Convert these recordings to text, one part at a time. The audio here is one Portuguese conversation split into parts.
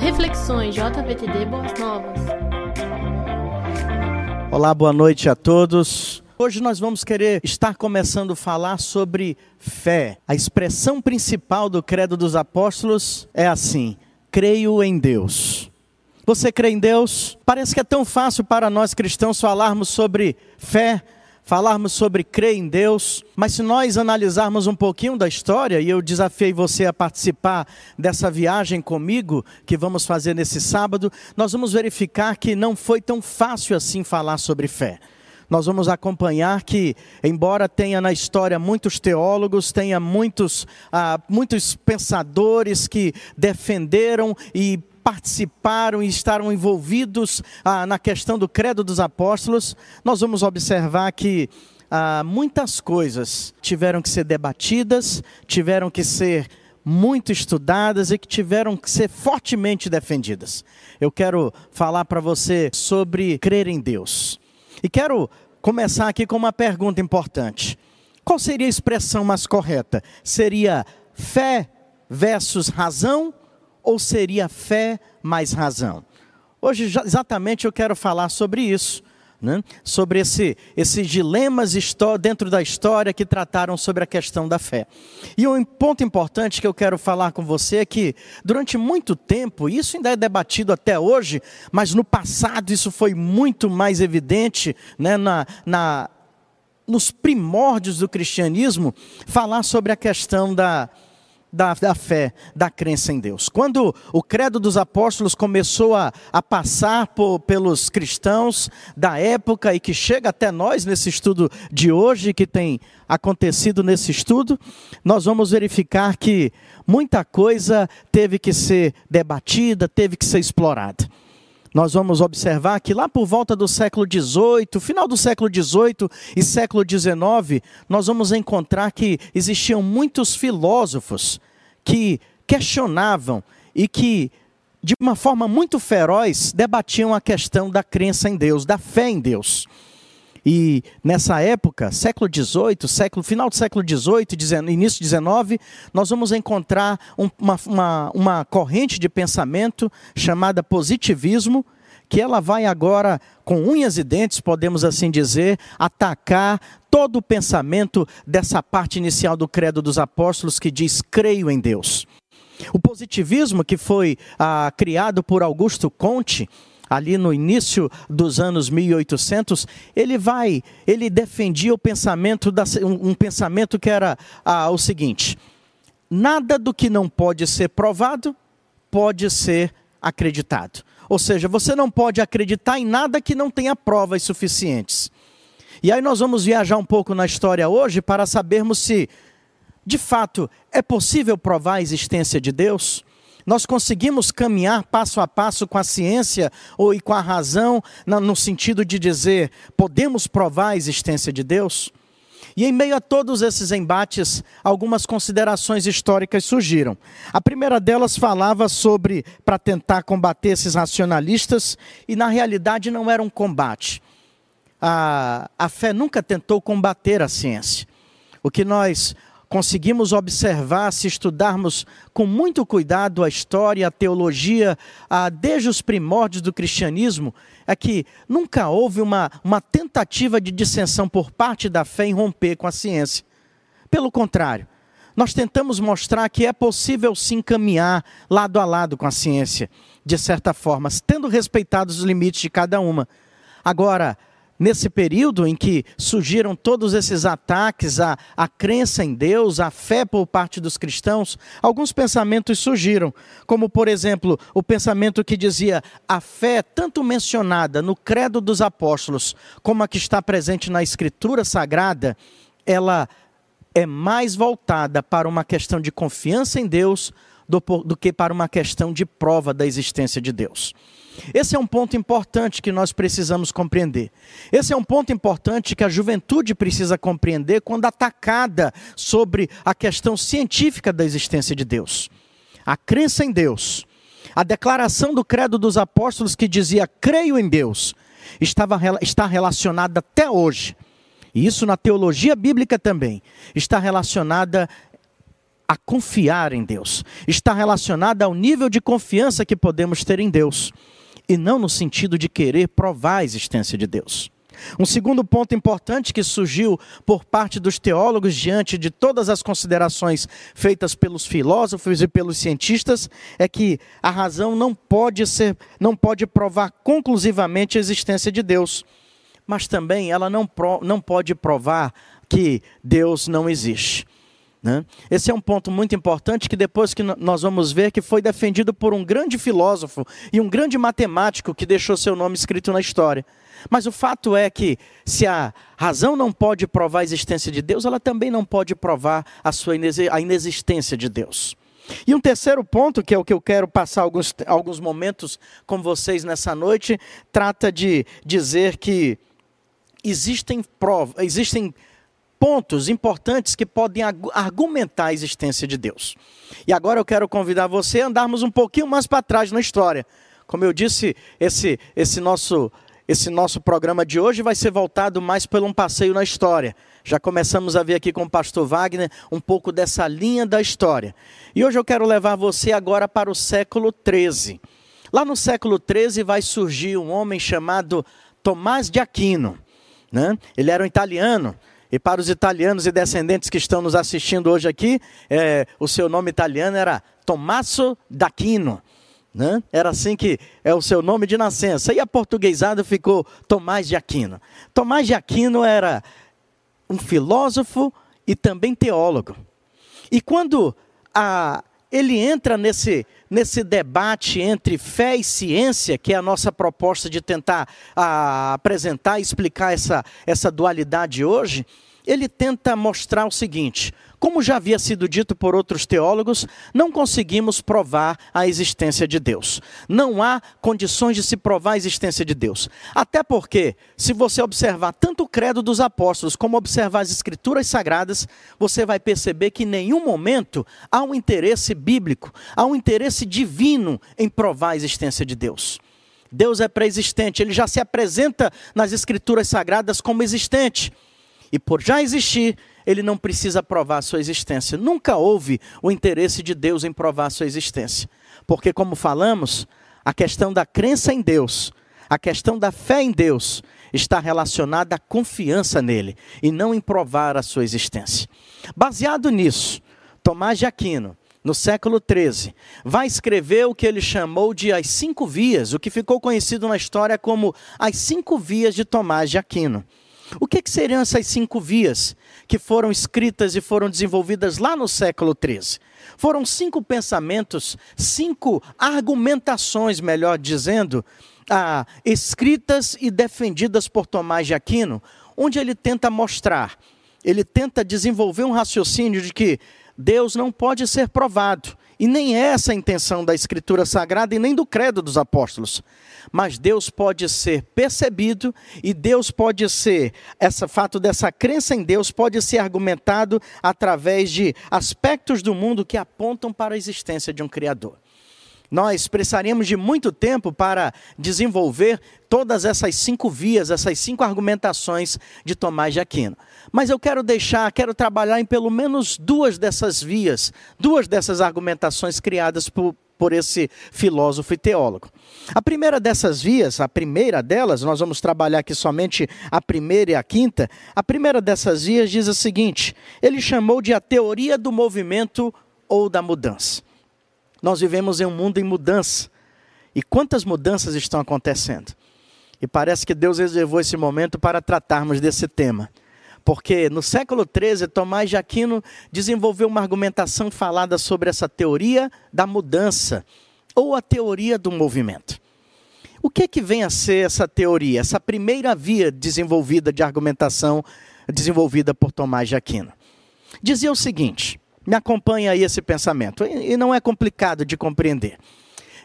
Reflexões JVTD Boas Novas. Olá, boa noite a todos. Hoje nós vamos querer estar começando a falar sobre fé. A expressão principal do Credo dos Apóstolos é assim: creio em Deus. Você crê em Deus? Parece que é tão fácil para nós cristãos falarmos sobre fé, falarmos sobre crer em Deus, mas se nós analisarmos um pouquinho da história, e eu desafiei você a participar dessa viagem comigo, que vamos fazer nesse sábado, nós vamos verificar que não foi tão fácil assim falar sobre fé. Nós vamos acompanhar que, embora tenha na história muitos teólogos, tenha muitos, ah, muitos pensadores que defenderam e participaram e estaram envolvidos ah, na questão do credo dos apóstolos, nós vamos observar que ah, muitas coisas tiveram que ser debatidas, tiveram que ser muito estudadas e que tiveram que ser fortemente defendidas. Eu quero falar para você sobre crer em Deus. E quero começar aqui com uma pergunta importante. Qual seria a expressão mais correta? Seria fé versus razão ou seria fé mais razão? Hoje, exatamente, eu quero falar sobre isso. Né? Sobre esse, esses dilemas dentro da história que trataram sobre a questão da fé. E um ponto importante que eu quero falar com você é que, durante muito tempo, isso ainda é debatido até hoje, mas no passado isso foi muito mais evidente né, na, na, nos primórdios do cristianismo, falar sobre a questão da, da, da, fé, da crença em Deus. Quando o credo dos apóstolos começou a, a passar por, pelos cristãos da época e que chega até nós nesse estudo de hoje, que tem acontecido nesse estudo, nós vamos verificar que muita coisa teve que ser debatida, teve que ser explorada nós vamos observar que lá por volta do século XVIII, final do século XVIII e século XIX, nós vamos encontrar que existiam muitos filósofos que questionavam e que, de uma forma muito feroz, debatiam a questão da crença em Deus, da fé em Deus. E nessa época, século XVIII, século, final do século XVIII, início XIX, nós vamos encontrar uma, uma, uma corrente de pensamento chamada positivismo, que ela vai agora, com unhas e dentes, podemos assim dizer, atacar todo o pensamento dessa parte inicial do Credo dos Apóstolos que diz: creio em Deus. O positivismo, que foi ah, criado por Augusto Conte, ali no início dos anos 1800, ele vai, ele defendia o pensamento, da, um, um pensamento que era ah, o seguinte: nada do que não pode ser provado pode ser acreditado. Ou seja, você não pode acreditar em nada que não tenha provas suficientes. E aí nós vamos viajar um pouco na história hoje para sabermos se, de fato, é possível provar a existência de Deus. Nós conseguimos caminhar passo a passo com a ciência ou e com a razão, no sentido de dizer, podemos provar a existência de Deus? E em meio a todos esses embates, algumas considerações históricas surgiram. A primeira delas falava sobre para tentar combater esses racionalistas, e na realidade não era um combate. A, a fé nunca tentou combater a ciência. O que nós conseguimos observar, se estudarmos com muito cuidado a história, a teologia, a, desde os primórdios do cristianismo, é que nunca houve uma, uma tentativa de dissensão por parte da fé em romper com a ciência. Pelo contrário, nós tentamos mostrar que é possível sim caminhar lado a lado com a ciência, de certa forma, tendo respeitado os limites de cada uma. Agora, nesse período em que surgiram todos esses ataques à, à crença em Deus, à fé por parte dos cristãos, alguns pensamentos surgiram, como por exemplo o pensamento que dizia a fé tanto mencionada no credo dos apóstolos como a que está presente na escritura sagrada, ela é mais voltada para uma questão de confiança em Deus do, do que para uma questão de prova da existência de Deus. Esse é um ponto importante que nós precisamos compreender. Esse é um ponto importante que a juventude precisa compreender quando atacada sobre a questão científica da existência de Deus. A crença em Deus, a declaração do credo dos apóstolos que dizia creio em Deus, estava, está relacionada até hoje, e isso na teologia bíblica também, está relacionada a confiar em Deus. Está relacionada ao nível de confiança que podemos ter em Deus, e não no sentido de querer provar a existência de Deus. Um segundo ponto importante que surgiu por parte dos teólogos diante de todas as considerações feitas pelos filósofos e pelos cientistas é que a razão não pode ser, não pode provar conclusivamente a existência de Deus, mas também ela não, não pode provar que Deus não existe. Né? Esse é um ponto muito importante que depois que nós vamos ver que foi defendido por um grande filósofo e um grande matemático que deixou seu nome escrito na história. Mas o fato é que, se a razão não pode provar a existência de Deus, ela também não pode provar a, sua a inexistência de Deus. E um terceiro ponto, que é o que eu quero passar alguns, alguns momentos com vocês nessa noite, trata de dizer que existem, provas, existem pontos importantes que podem argumentar a existência de Deus. E agora eu quero convidar você a andarmos um pouquinho mais para trás na história. Como eu disse, esse, esse nosso esse nosso programa de hoje vai ser voltado mais por um passeio na história. Já começamos a ver aqui com o pastor Wagner um pouco dessa linha da história. E hoje eu quero levar você agora para o século 13. Lá no século 13 vai surgir um homem chamado Tomás de Aquino. Né? Ele era um italiano. E para os italianos e descendentes que estão nos assistindo hoje aqui, é, o seu nome italiano era Tommaso d'Aquino. Né? Era assim que é o seu nome de nascença. E a portuguesada ficou Tomás de Aquino. Tomás de Aquino era um filósofo e também teólogo. E quando a, ele entra nesse, nesse debate entre fé e ciência, que é a nossa proposta de tentar a, apresentar e explicar essa, essa dualidade hoje, ele tenta mostrar o seguinte: como já havia sido dito por outros teólogos, não conseguimos provar a existência de Deus. Não há condições de se provar a existência de Deus. Até porque, se você observar tanto o credo dos apóstolos como observar as escrituras sagradas, você vai perceber que em nenhum momento há um interesse bíblico, há um interesse divino em provar a existência de Deus. Deus é pré-existente, ele já se apresenta nas escrituras sagradas como existente. E por já existir, ele não precisa provar sua existência. Nunca houve o interesse de Deus em provar sua existência. Porque, como falamos, a questão da crença em Deus, a questão da fé em Deus, está relacionada à confiança nele e não em provar a sua existência. Baseado nisso, Tomás de Aquino, no século XIII, vai escrever o que ele chamou de as cinco vias, o que ficou conhecido na história como as cinco vias de Tomás de Aquino. O que, que seriam essas cinco vias que foram escritas e foram desenvolvidas lá no século XIII? Foram cinco pensamentos, cinco argumentações, melhor dizendo, ah, escritas e defendidas por Tomás de Aquino, onde ele tenta mostrar, ele tenta desenvolver um raciocínio de que Deus não pode ser provado. E nem é essa a intenção da Escritura Sagrada e nem do credo dos apóstolos. Mas Deus pode ser percebido e Deus pode ser, esse fato dessa crença em Deus pode ser argumentado através de aspectos do mundo que apontam para a existência de um Criador. Nós precisaríamos de muito tempo para desenvolver todas essas cinco vias, essas cinco argumentações de Tomás de Aquino. Mas eu quero deixar, quero trabalhar em pelo menos duas dessas vias, duas dessas argumentações criadas por, por esse filósofo e teólogo. A primeira dessas vias, a primeira delas, nós vamos trabalhar aqui somente a primeira e a quinta. A primeira dessas vias diz o seguinte: ele chamou de a teoria do movimento ou da mudança. Nós vivemos em um mundo em mudança. E quantas mudanças estão acontecendo? E parece que Deus reservou esse momento para tratarmos desse tema. Porque no século XIII, Tomás de Aquino desenvolveu uma argumentação falada sobre essa teoria da mudança, ou a teoria do movimento. O que, é que vem a ser essa teoria, essa primeira via desenvolvida de argumentação desenvolvida por Tomás de Aquino? Dizia o seguinte: me acompanha aí esse pensamento, e não é complicado de compreender.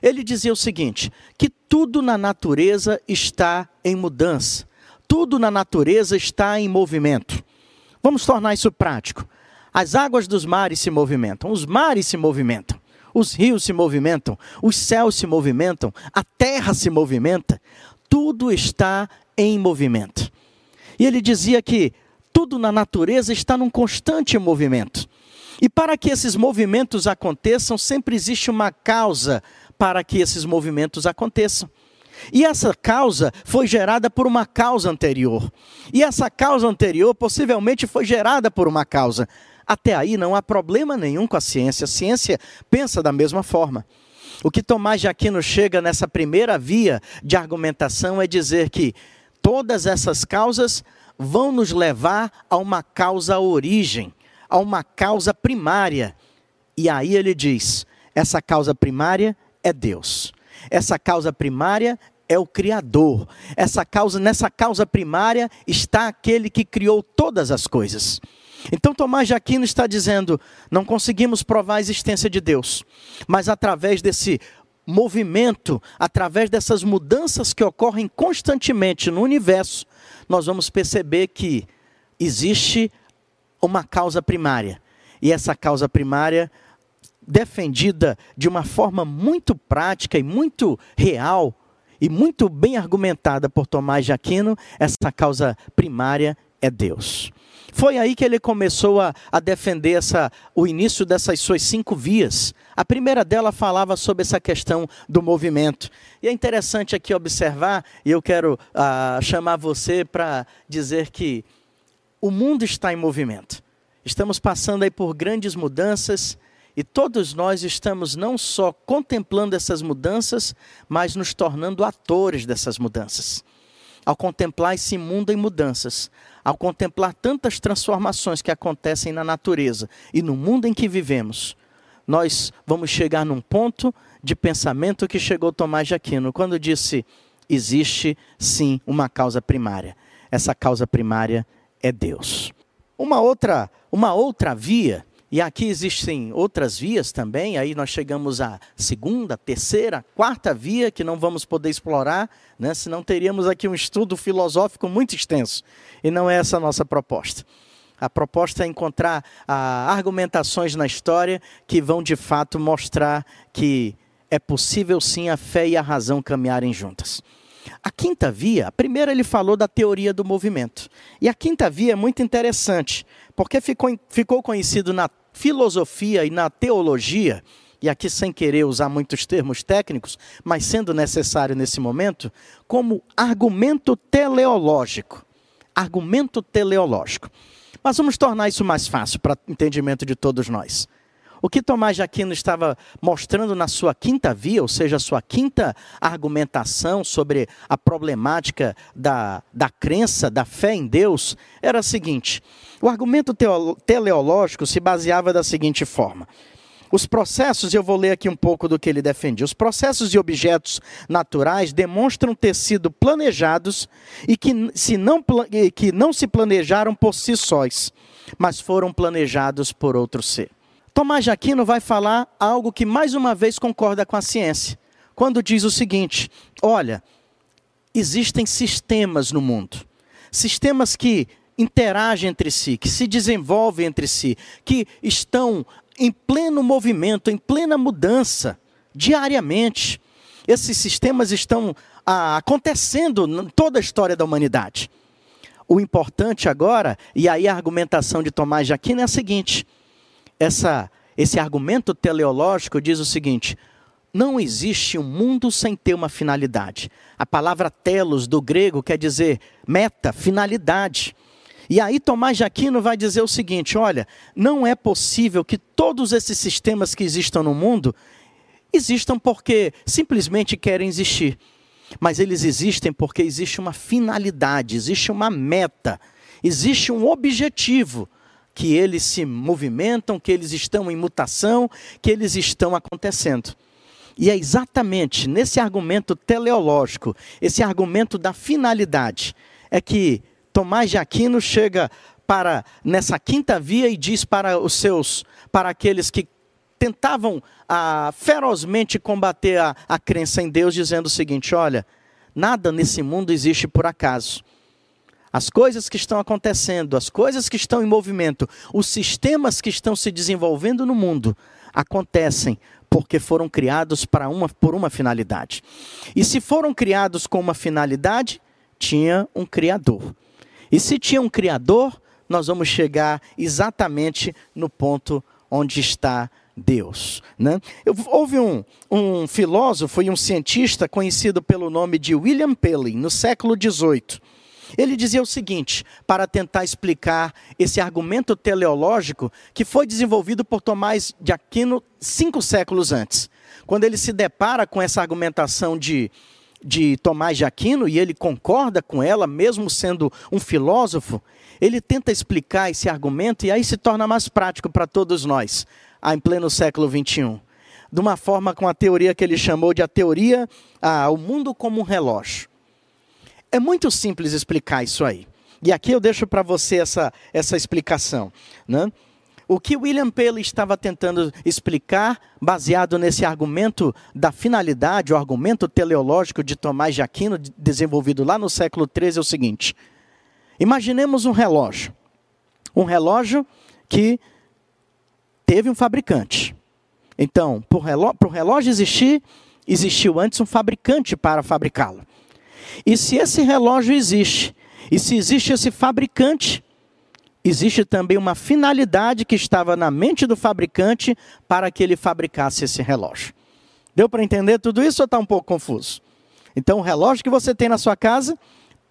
Ele dizia o seguinte: que tudo na natureza está em mudança, tudo na natureza está em movimento. Vamos tornar isso prático. As águas dos mares se movimentam, os mares se movimentam, os rios se movimentam, os céus se movimentam, a terra se movimenta, tudo está em movimento. E ele dizia que tudo na natureza está num constante movimento. E para que esses movimentos aconteçam, sempre existe uma causa para que esses movimentos aconteçam. E essa causa foi gerada por uma causa anterior. E essa causa anterior possivelmente foi gerada por uma causa. Até aí não há problema nenhum com a ciência. A ciência pensa da mesma forma. O que Tomás de Aquino chega nessa primeira via de argumentação é dizer que todas essas causas vão nos levar a uma causa origem, a uma causa primária. E aí ele diz: essa causa primária é Deus. Essa causa primária é o criador. Essa causa, nessa causa primária está aquele que criou todas as coisas. Então Tomás de Aquino está dizendo: não conseguimos provar a existência de Deus, mas através desse movimento, através dessas mudanças que ocorrem constantemente no universo, nós vamos perceber que existe uma causa primária. E essa causa primária, defendida de uma forma muito prática e muito real, e muito bem argumentada por Tomás de Aquino, essa causa primária é Deus. Foi aí que ele começou a, a, defender essa, o início dessas suas cinco vias. A primeira dela falava sobre essa questão do movimento. E é interessante aqui observar, e eu quero uh, chamar você para dizer que o mundo está em movimento. Estamos passando aí por grandes mudanças e todos nós estamos não só contemplando essas mudanças, mas nos tornando atores dessas mudanças. Ao contemplar esse mundo em mudanças, ao contemplar tantas transformações que acontecem na natureza e no mundo em que vivemos, nós vamos chegar num ponto de pensamento que chegou Tomás de Aquino, quando disse: existe sim uma causa primária. Essa causa primária é Deus. Uma outra, uma outra via e aqui existem outras vias também, aí nós chegamos à segunda, terceira, quarta via, que não vamos poder explorar, né? senão teríamos aqui um estudo filosófico muito extenso. E não é essa a nossa proposta. A proposta é encontrar ah, argumentações na história que vão de fato mostrar que é possível sim a fé e a razão caminharem juntas. A quinta via, a primeira ele falou da teoria do movimento. E a quinta via é muito interessante, porque ficou, ficou conhecido na filosofia e na teologia, e aqui sem querer usar muitos termos técnicos, mas sendo necessário nesse momento, como argumento teleológico. Argumento teleológico. Mas vamos tornar isso mais fácil para entendimento de todos nós. O que Tomás de Aquino estava mostrando na sua quinta via, ou seja, a sua quinta argumentação sobre a problemática da, da crença, da fé em Deus, era a seguinte: o argumento teleológico se baseava da seguinte forma. Os processos, eu vou ler aqui um pouco do que ele defendia. Os processos de objetos naturais demonstram ter sido planejados e que, se não, que não se planejaram por si sós, mas foram planejados por outro ser. Tomás de Aquino vai falar algo que mais uma vez concorda com a ciência, quando diz o seguinte: olha, existem sistemas no mundo, sistemas que interagem entre si, que se desenvolvem entre si, que estão em pleno movimento, em plena mudança, diariamente. Esses sistemas estão ah, acontecendo em toda a história da humanidade. O importante agora, e aí a argumentação de Tomás de Aquino é a seguinte: essa, esse argumento teleológico diz o seguinte: não existe um mundo sem ter uma finalidade. A palavra telos do grego quer dizer meta, finalidade. E aí Tomás de Aquino vai dizer o seguinte: olha, não é possível que todos esses sistemas que existam no mundo existam porque simplesmente querem existir. Mas eles existem porque existe uma finalidade, existe uma meta, existe um objetivo que eles se movimentam, que eles estão em mutação, que eles estão acontecendo. E é exatamente nesse argumento teleológico, esse argumento da finalidade, é que Tomás de Aquino chega para nessa quinta via e diz para os seus, para aqueles que tentavam ah, ferozmente combater a, a crença em Deus, dizendo o seguinte: olha, nada nesse mundo existe por acaso. As coisas que estão acontecendo, as coisas que estão em movimento, os sistemas que estão se desenvolvendo no mundo, acontecem porque foram criados para uma, por uma finalidade. E se foram criados com uma finalidade, tinha um Criador. E se tinha um Criador, nós vamos chegar exatamente no ponto onde está Deus. Né? Houve um, um filósofo e um cientista conhecido pelo nome de William Paley, no século XVIII. Ele dizia o seguinte, para tentar explicar esse argumento teleológico que foi desenvolvido por Tomás de Aquino cinco séculos antes. Quando ele se depara com essa argumentação de, de Tomás de Aquino, e ele concorda com ela, mesmo sendo um filósofo, ele tenta explicar esse argumento e aí se torna mais prático para todos nós, em pleno século XXI. De uma forma com a teoria que ele chamou de a teoria, ah, o mundo como um relógio. É muito simples explicar isso aí. E aqui eu deixo para você essa, essa explicação. Né? O que William Paley estava tentando explicar, baseado nesse argumento da finalidade, o argumento teleológico de Tomás de Aquino, desenvolvido lá no século XIII, é o seguinte: imaginemos um relógio. Um relógio que teve um fabricante. Então, para o relógio existir, existiu antes um fabricante para fabricá-lo. E se esse relógio existe, e se existe esse fabricante, existe também uma finalidade que estava na mente do fabricante para que ele fabricasse esse relógio. Deu para entender tudo isso ou está um pouco confuso? Então, o relógio que você tem na sua casa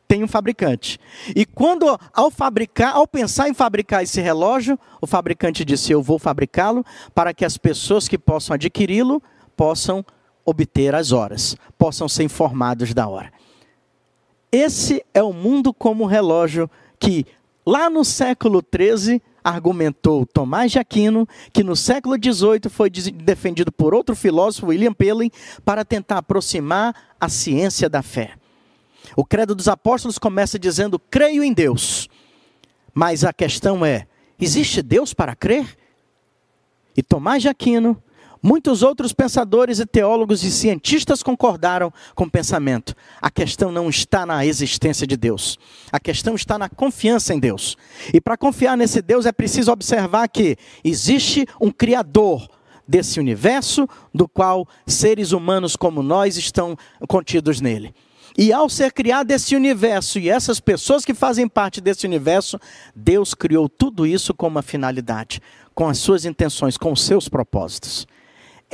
tem um fabricante. E quando, ao fabricar, ao pensar em fabricar esse relógio, o fabricante disse: Eu vou fabricá-lo para que as pessoas que possam adquiri-lo possam obter as horas, possam ser informados da hora. Esse é o mundo como relógio que lá no século XIII argumentou Tomás de Aquino, que no século XVIII foi defendido por outro filósofo, William Paley, para tentar aproximar a ciência da fé. O credo dos apóstolos começa dizendo: creio em Deus. Mas a questão é: existe Deus para crer? E Tomás de Aquino Muitos outros pensadores e teólogos e cientistas concordaram com o pensamento. A questão não está na existência de Deus. A questão está na confiança em Deus. E para confiar nesse Deus é preciso observar que existe um Criador desse universo, do qual seres humanos como nós estão contidos nele. E ao ser criado esse universo e essas pessoas que fazem parte desse universo, Deus criou tudo isso com uma finalidade, com as suas intenções, com os seus propósitos.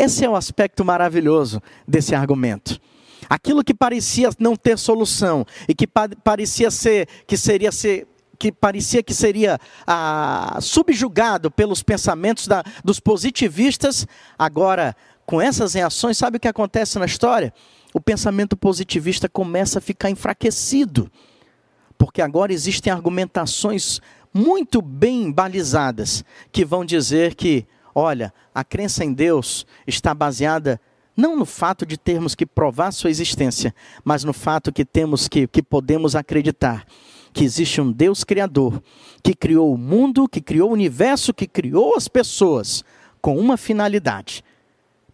Esse é o aspecto maravilhoso desse argumento. Aquilo que parecia não ter solução e que parecia ser que seria ser que parecia que seria ah, subjugado pelos pensamentos da, dos positivistas, agora com essas reações, sabe o que acontece na história? O pensamento positivista começa a ficar enfraquecido, porque agora existem argumentações muito bem balizadas que vão dizer que Olha, a crença em Deus está baseada não no fato de termos que provar sua existência, mas no fato que temos que, que podemos acreditar que existe um Deus criador, que criou o mundo, que criou o universo, que criou as pessoas com uma finalidade.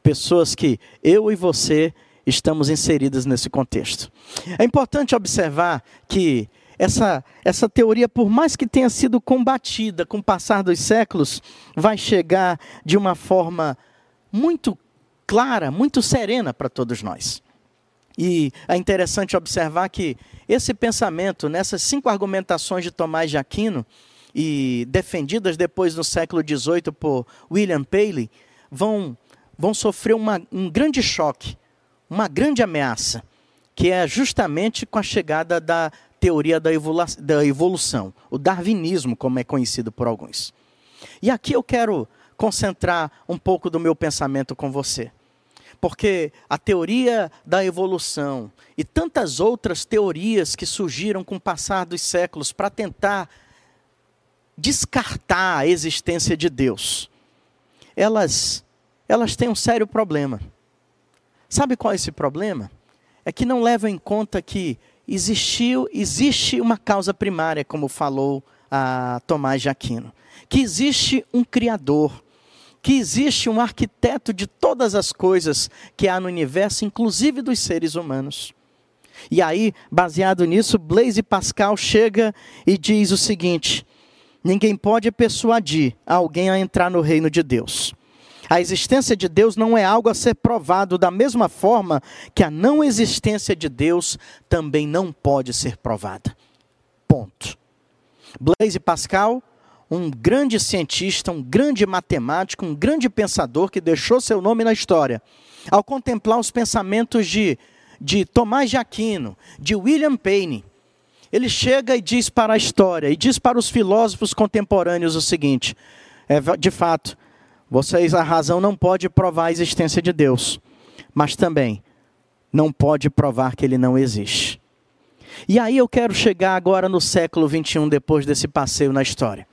Pessoas que eu e você estamos inseridas nesse contexto. É importante observar que essa, essa teoria, por mais que tenha sido combatida com o passar dos séculos, vai chegar de uma forma muito clara, muito serena para todos nós. E é interessante observar que esse pensamento, nessas cinco argumentações de Tomás de Aquino, e defendidas depois no século XVIII por William Paley, vão, vão sofrer uma, um grande choque, uma grande ameaça, que é justamente com a chegada da teoria da, da evolução, o darwinismo, como é conhecido por alguns. E aqui eu quero concentrar um pouco do meu pensamento com você. Porque a teoria da evolução e tantas outras teorias que surgiram com o passar dos séculos para tentar descartar a existência de Deus, elas, elas têm um sério problema. Sabe qual é esse problema? É que não levam em conta que existiu, existe uma causa primária, como falou a Tomás de Aquino, que existe um Criador, que existe um arquiteto de todas as coisas que há no universo, inclusive dos seres humanos. E aí, baseado nisso, Blaise Pascal chega e diz o seguinte: ninguém pode persuadir alguém a entrar no reino de Deus. A existência de Deus não é algo a ser provado da mesma forma que a não existência de Deus também não pode ser provada. Ponto. Blaise Pascal, um grande cientista, um grande matemático, um grande pensador que deixou seu nome na história, ao contemplar os pensamentos de, de Tomás de Aquino, de William Payne, ele chega e diz para a história, e diz para os filósofos contemporâneos o seguinte: é, de fato, vocês, a razão não pode provar a existência de Deus, mas também não pode provar que ele não existe. E aí eu quero chegar agora no século 21, depois desse passeio na história,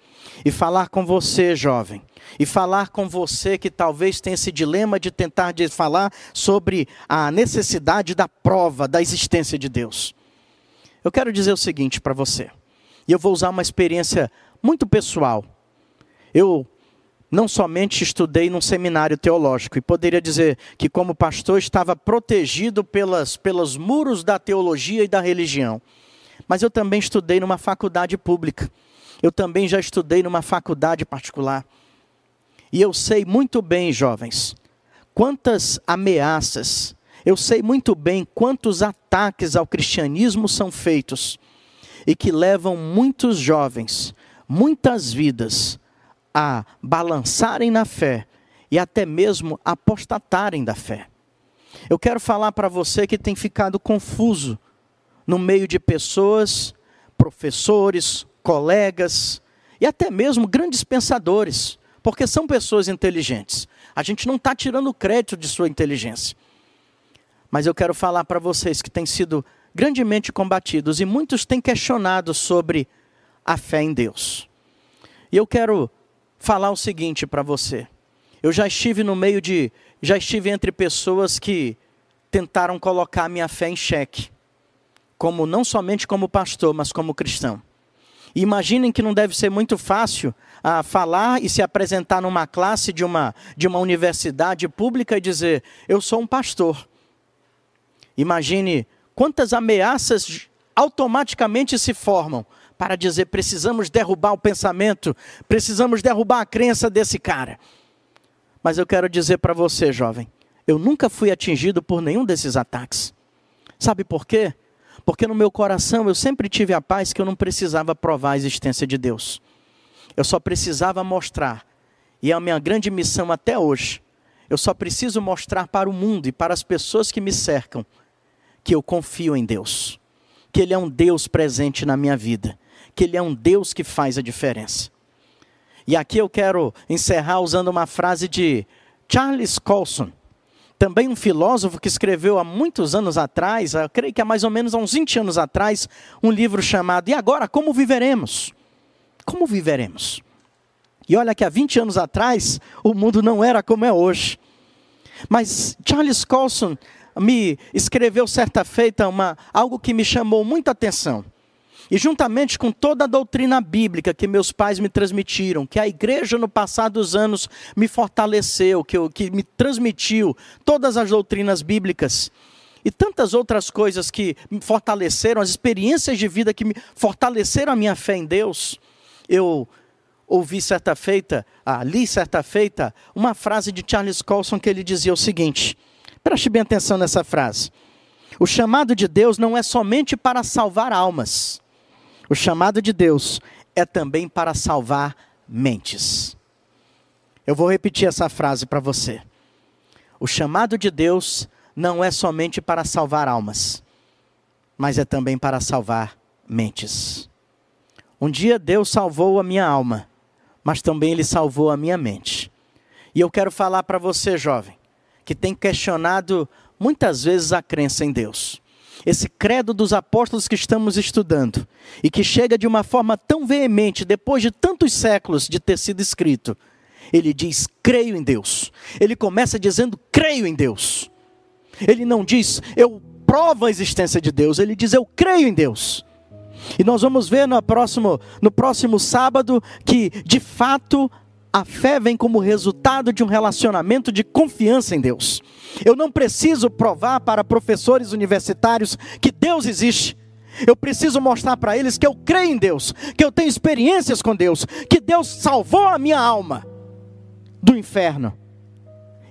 e falar com você, jovem, e falar com você que talvez tenha esse dilema de tentar de falar sobre a necessidade da prova da existência de Deus. Eu quero dizer o seguinte para você, e eu vou usar uma experiência muito pessoal. Eu não somente estudei num seminário teológico, e poderia dizer que, como pastor, estava protegido pelas, pelos muros da teologia e da religião, mas eu também estudei numa faculdade pública, eu também já estudei numa faculdade particular. E eu sei muito bem, jovens, quantas ameaças, eu sei muito bem quantos ataques ao cristianismo são feitos e que levam muitos jovens, muitas vidas, a balançarem na fé e até mesmo apostatarem da fé. Eu quero falar para você que tem ficado confuso no meio de pessoas, professores, colegas e até mesmo grandes pensadores, porque são pessoas inteligentes. A gente não está tirando crédito de sua inteligência. Mas eu quero falar para vocês que têm sido grandemente combatidos e muitos têm questionado sobre a fé em Deus. E eu quero falar o seguinte para você. Eu já estive no meio de, já estive entre pessoas que tentaram colocar minha fé em xeque, como não somente como pastor, mas como cristão. E imaginem que não deve ser muito fácil ah, falar e se apresentar numa classe de uma, de uma universidade pública e dizer: Eu sou um pastor. Imagine quantas ameaças automaticamente se formam para dizer: precisamos derrubar o pensamento, precisamos derrubar a crença desse cara. Mas eu quero dizer para você, jovem, eu nunca fui atingido por nenhum desses ataques. Sabe por quê? Porque no meu coração eu sempre tive a paz que eu não precisava provar a existência de Deus. Eu só precisava mostrar, e é a minha grande missão até hoje, eu só preciso mostrar para o mundo e para as pessoas que me cercam que eu confio em Deus, que Ele é um Deus presente na minha vida, que Ele é um Deus que faz a diferença. E aqui eu quero encerrar usando uma frase de Charles Colson, também um filósofo que escreveu há muitos anos atrás, eu creio que há mais ou menos há uns 20 anos atrás, um livro chamado E agora, como viveremos? Como viveremos? E olha que há 20 anos atrás, o mundo não era como é hoje. Mas Charles Colson me escreveu certa feita uma, algo que me chamou muita atenção. E juntamente com toda a doutrina bíblica que meus pais me transmitiram, que a igreja no passar dos anos me fortaleceu, que, eu, que me transmitiu todas as doutrinas bíblicas, e tantas outras coisas que me fortaleceram, as experiências de vida que me fortaleceram a minha fé em Deus, eu ouvi certa feita, ah, li certa feita, uma frase de Charles Colson que ele dizia o seguinte: preste bem atenção nessa frase. O chamado de Deus não é somente para salvar almas, o chamado de Deus é também para salvar mentes. Eu vou repetir essa frase para você. O chamado de Deus não é somente para salvar almas, mas é também para salvar mentes. Um dia Deus salvou a minha alma, mas também Ele salvou a minha mente. E eu quero falar para você, jovem, que tem questionado muitas vezes a crença em Deus esse credo dos apóstolos que estamos estudando, e que chega de uma forma tão veemente, depois de tantos séculos de ter sido escrito, ele diz: creio em Deus. Ele começa dizendo: creio em Deus. Ele não diz: eu provo a existência de Deus, ele diz: eu creio em Deus. E nós vamos ver no próximo, no próximo sábado que, de fato, a fé vem como resultado de um relacionamento de confiança em Deus. Eu não preciso provar para professores universitários que Deus existe. Eu preciso mostrar para eles que eu creio em Deus, que eu tenho experiências com Deus, que Deus salvou a minha alma do inferno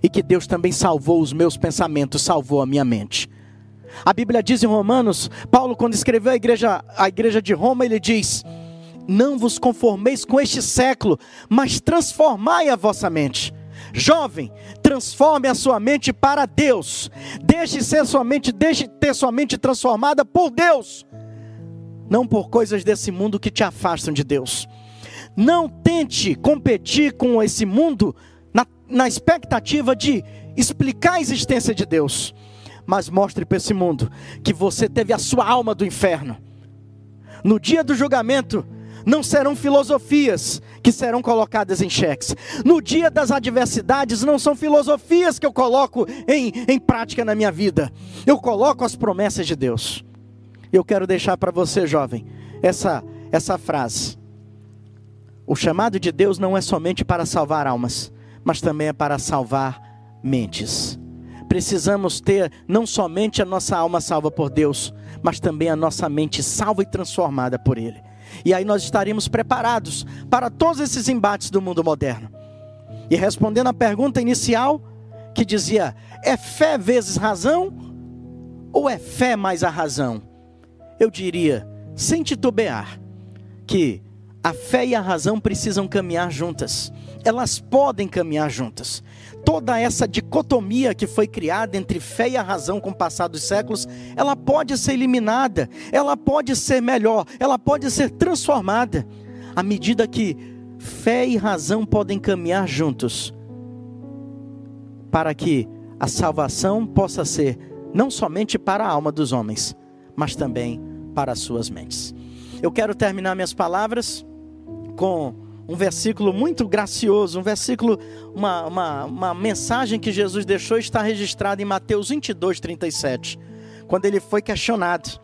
e que Deus também salvou os meus pensamentos, salvou a minha mente. A Bíblia diz em Romanos, Paulo quando escreveu a igreja, a igreja de Roma, ele diz: Não vos conformeis com este século, mas transformai a vossa mente. Jovem, transforme a sua mente para Deus. Deixe ser sua mente, deixe ter sua mente transformada por Deus, não por coisas desse mundo que te afastam de Deus. Não tente competir com esse mundo na, na expectativa de explicar a existência de Deus, mas mostre para esse mundo que você teve a sua alma do inferno. No dia do julgamento, não serão filosofias que serão colocadas em xeques. No dia das adversidades, não são filosofias que eu coloco em, em prática na minha vida. Eu coloco as promessas de Deus. Eu quero deixar para você, jovem, essa, essa frase. O chamado de Deus não é somente para salvar almas, mas também é para salvar mentes. Precisamos ter não somente a nossa alma salva por Deus, mas também a nossa mente salva e transformada por Ele. E aí nós estaremos preparados para todos esses embates do mundo moderno. E respondendo à pergunta inicial, que dizia: é fé vezes razão? Ou é fé mais a razão? Eu diria, sem titubear, que a fé e a razão precisam caminhar juntas. Elas podem caminhar juntas toda essa dicotomia que foi criada entre fé e a razão com o passar dos séculos, ela pode ser eliminada, ela pode ser melhor, ela pode ser transformada, à medida que fé e razão podem caminhar juntos, para que a salvação possa ser não somente para a alma dos homens, mas também para as suas mentes. Eu quero terminar minhas palavras com um versículo muito gracioso, um versículo, uma, uma, uma mensagem que Jesus deixou está registrada em Mateus 22, 37, quando ele foi questionado.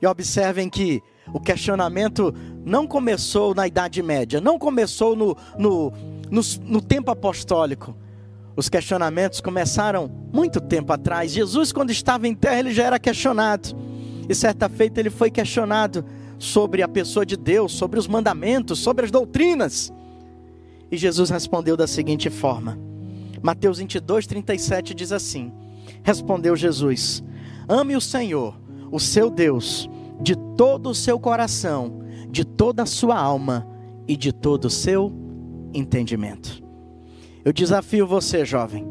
E observem que o questionamento não começou na Idade Média, não começou no, no, no, no tempo apostólico. Os questionamentos começaram muito tempo atrás. Jesus, quando estava em terra, ele já era questionado. E certa feita ele foi questionado sobre a pessoa de Deus, sobre os mandamentos, sobre as doutrinas. E Jesus respondeu da seguinte forma: Mateus 22, 37 diz assim: Respondeu Jesus: Ame o Senhor, o seu Deus, de todo o seu coração, de toda a sua alma e de todo o seu entendimento. Eu desafio você, jovem,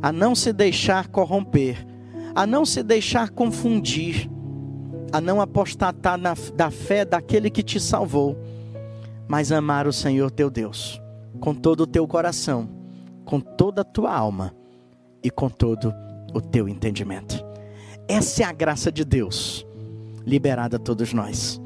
a não se deixar corromper, a não se deixar confundir a não apostatar na, da fé daquele que te salvou, mas amar o Senhor teu Deus com todo o teu coração, com toda a tua alma e com todo o teu entendimento. Essa é a graça de Deus liberada a todos nós.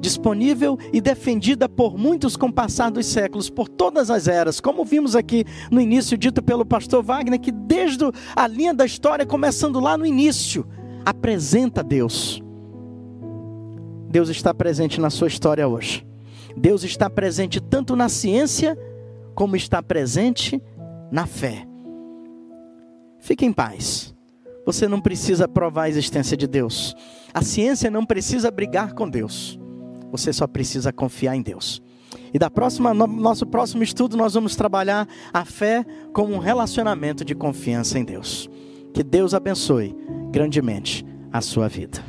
Disponível e defendida por muitos com o passar dos séculos, por todas as eras, como vimos aqui no início, dito pelo pastor Wagner, que desde a linha da história, começando lá no início, apresenta Deus Deus está presente na sua história hoje. Deus está presente tanto na ciência, como está presente na fé. Fique em paz. Você não precisa provar a existência de Deus. A ciência não precisa brigar com Deus. Você só precisa confiar em Deus. E da próxima, no nosso próximo estudo, nós vamos trabalhar a fé como um relacionamento de confiança em Deus. Que Deus abençoe grandemente a sua vida.